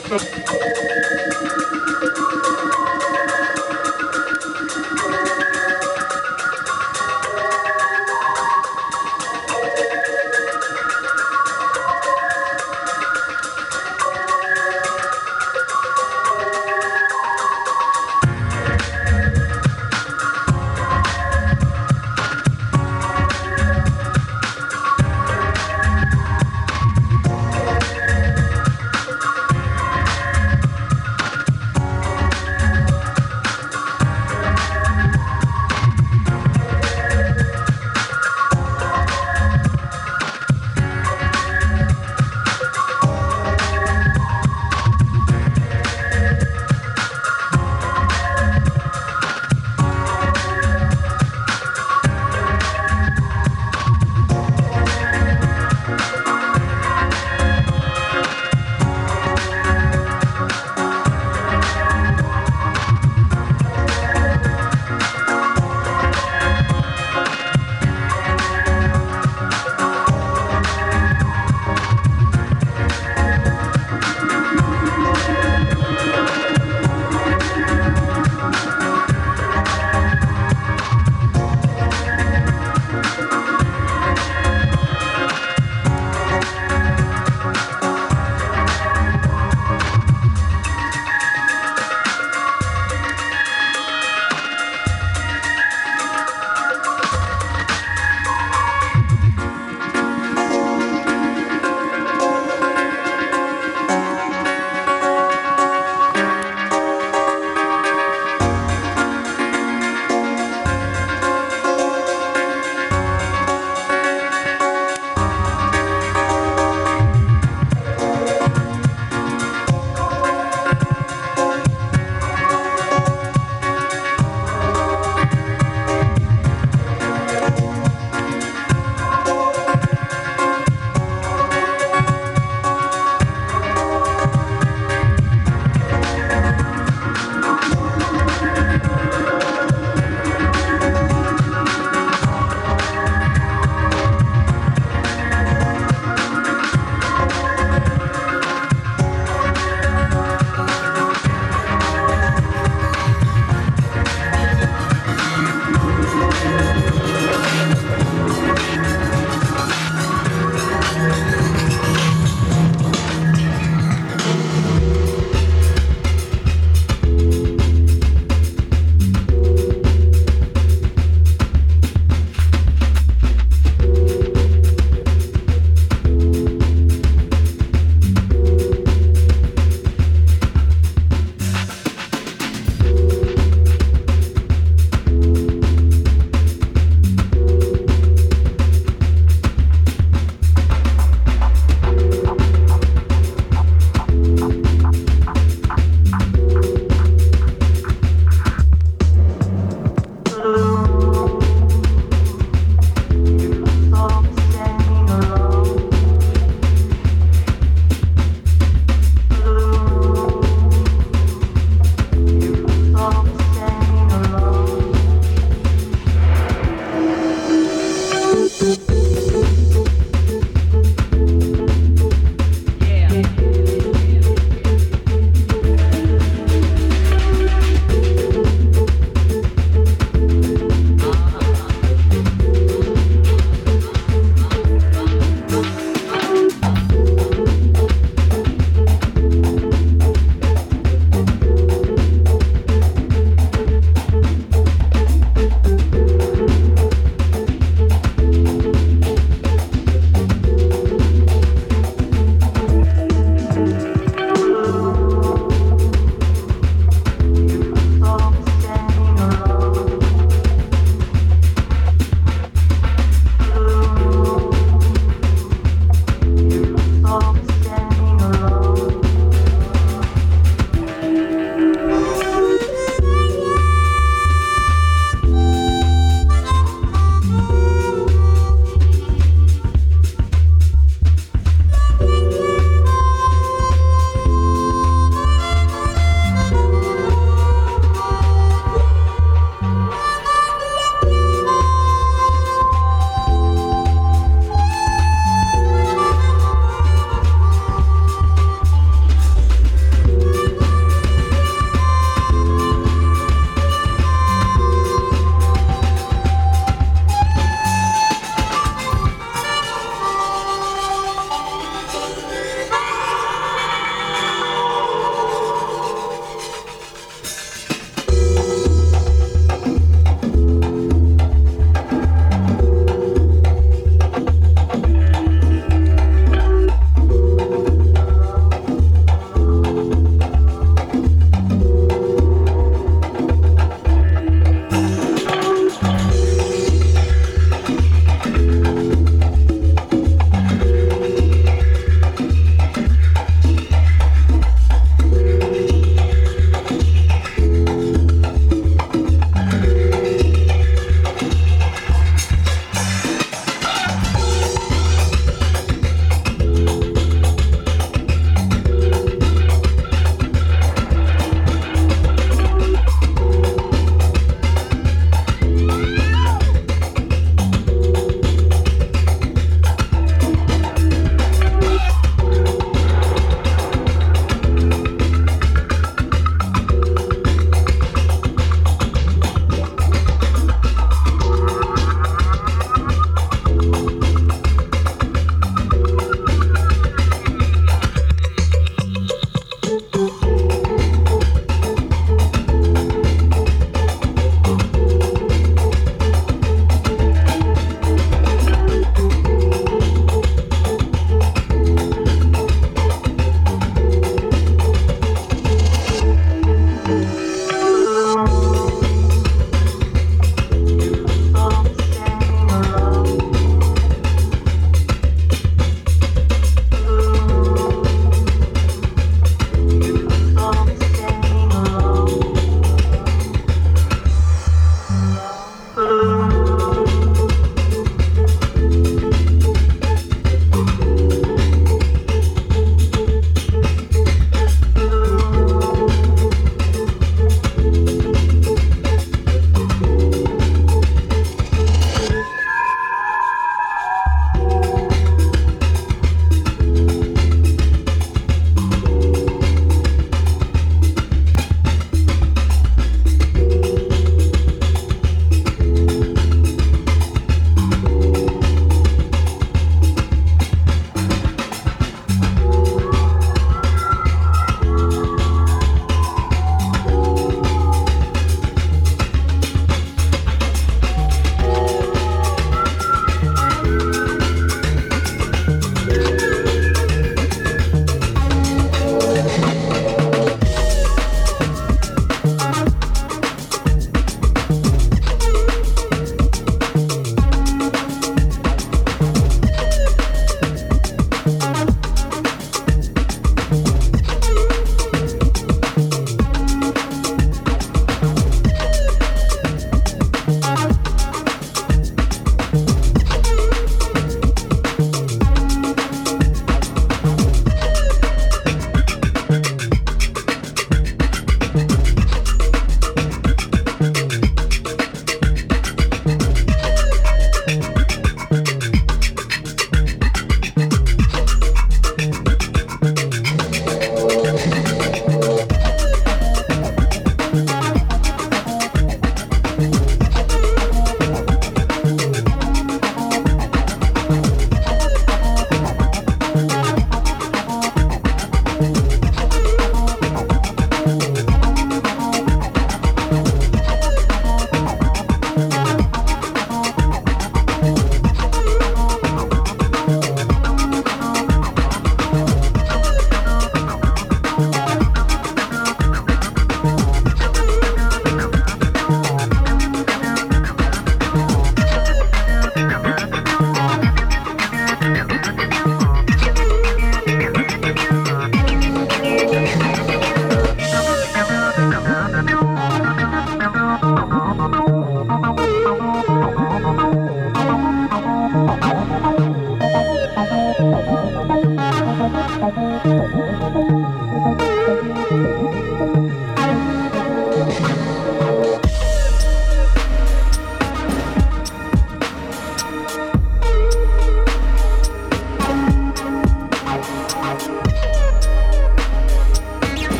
Toilet up.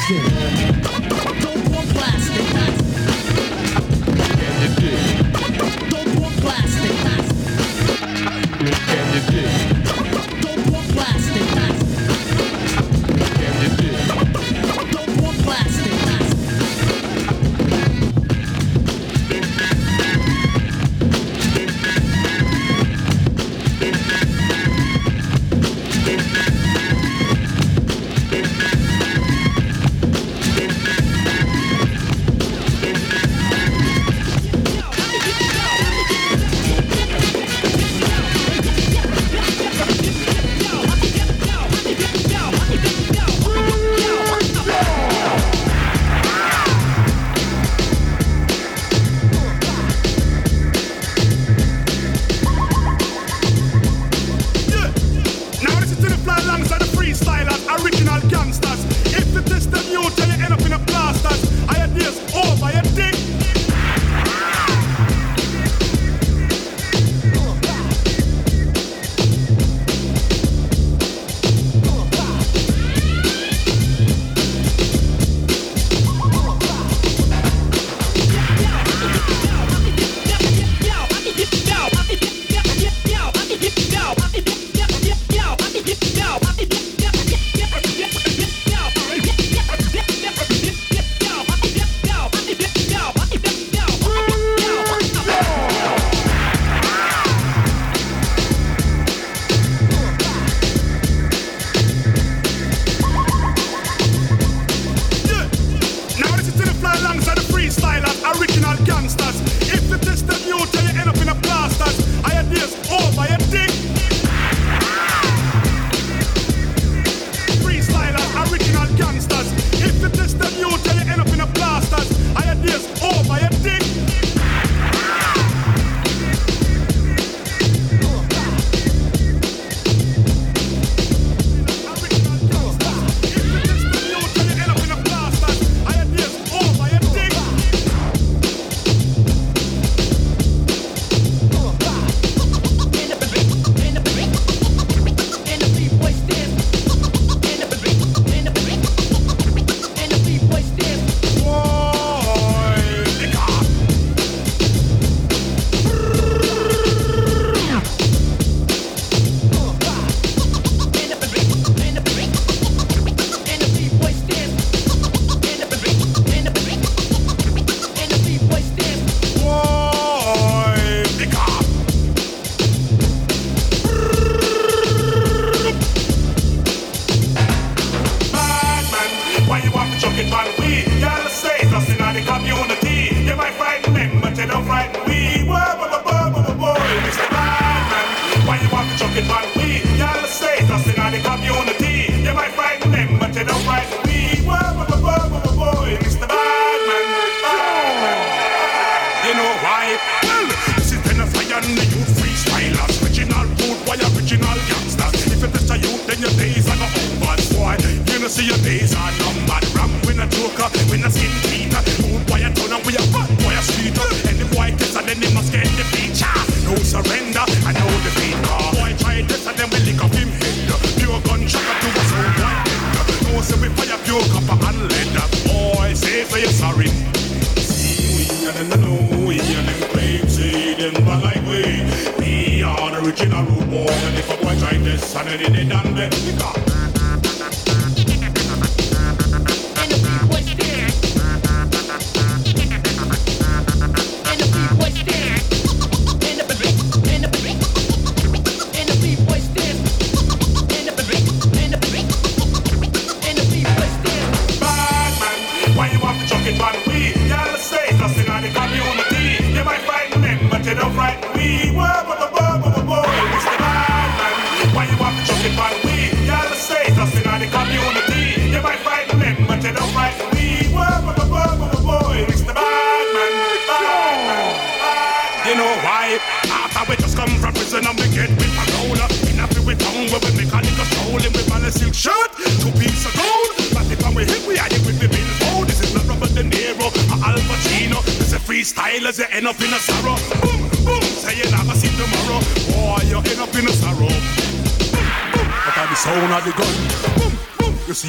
plastic. Don't want plastic. Saturday they done the liquor.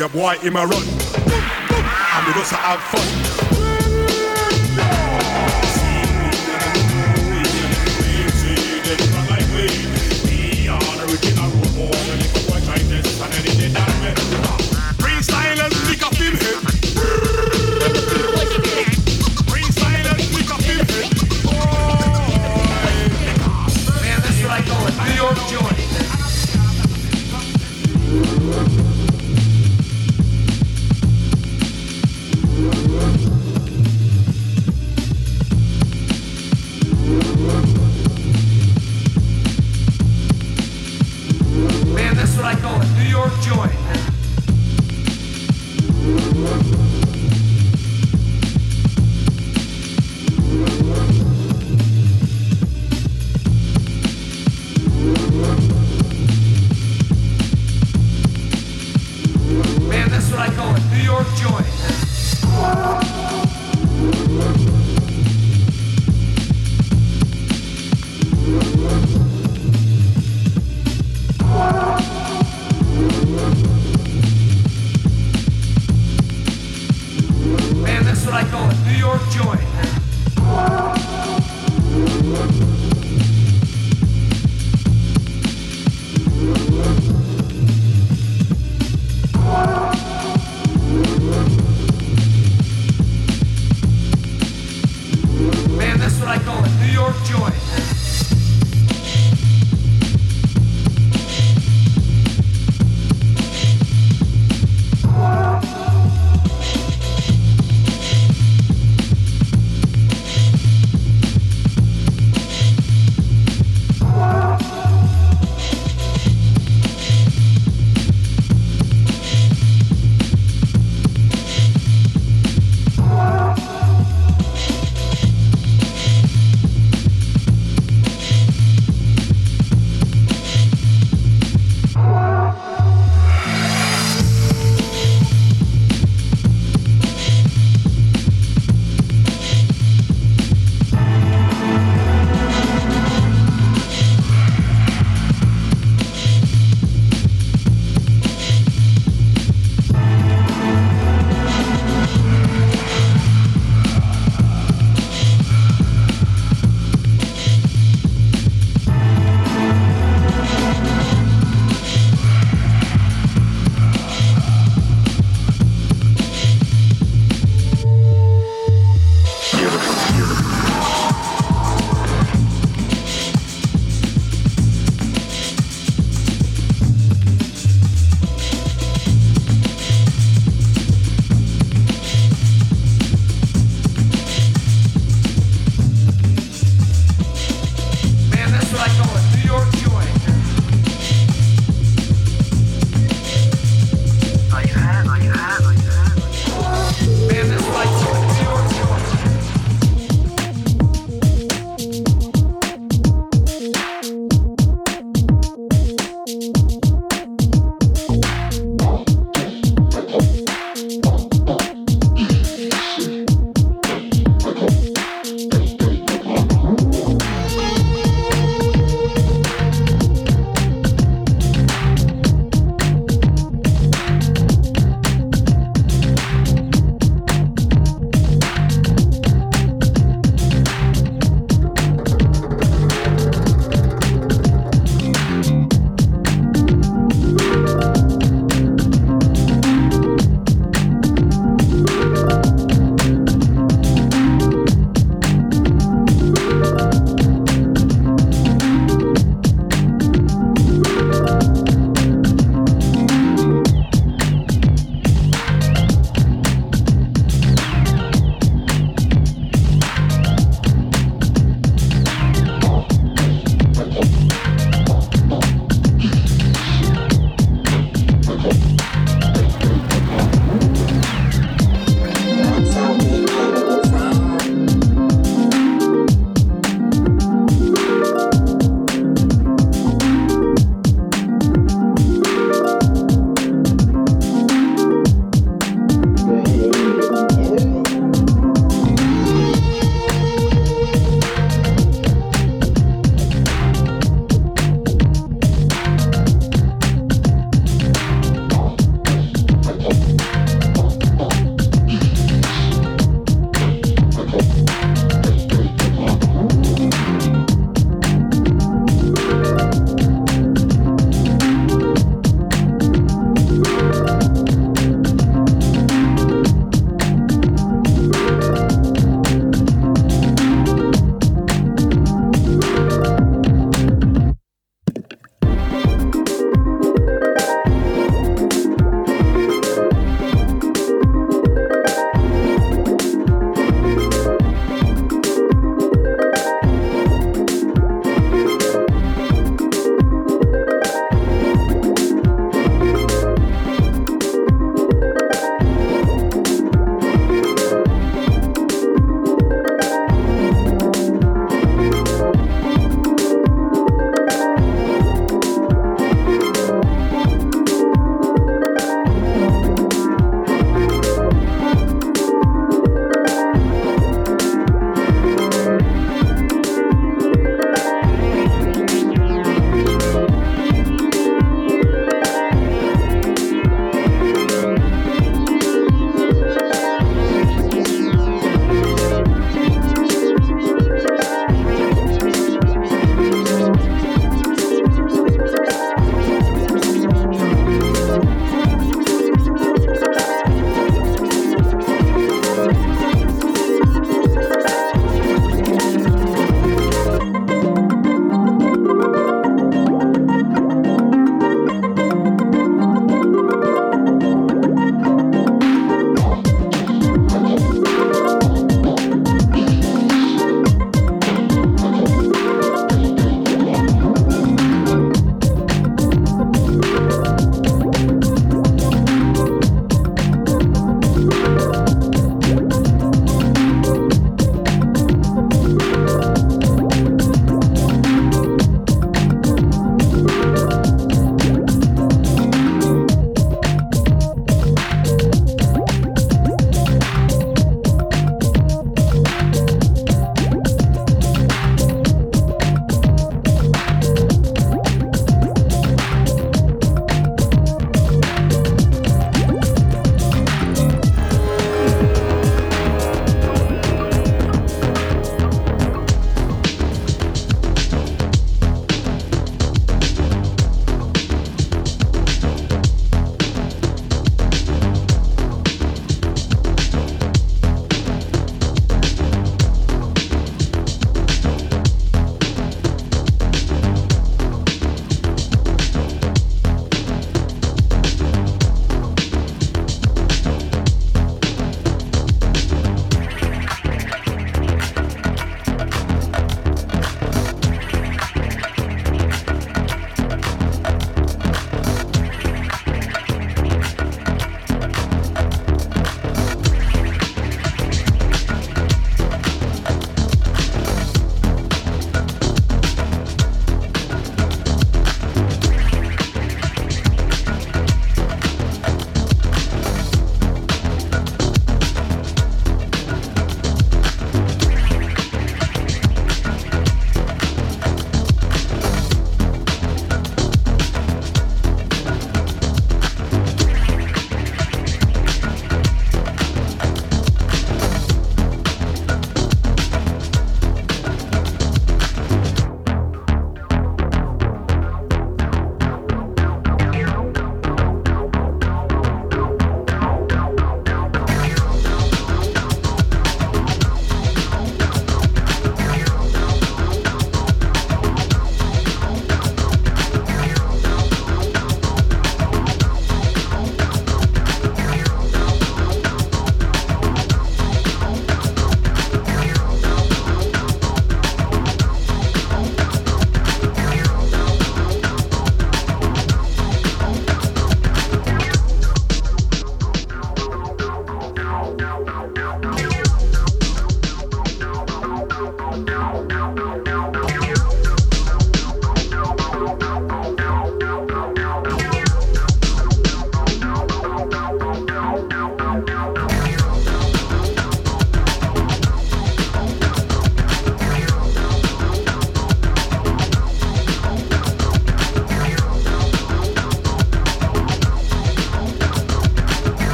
a boy in my run. And we just have fun. York joint.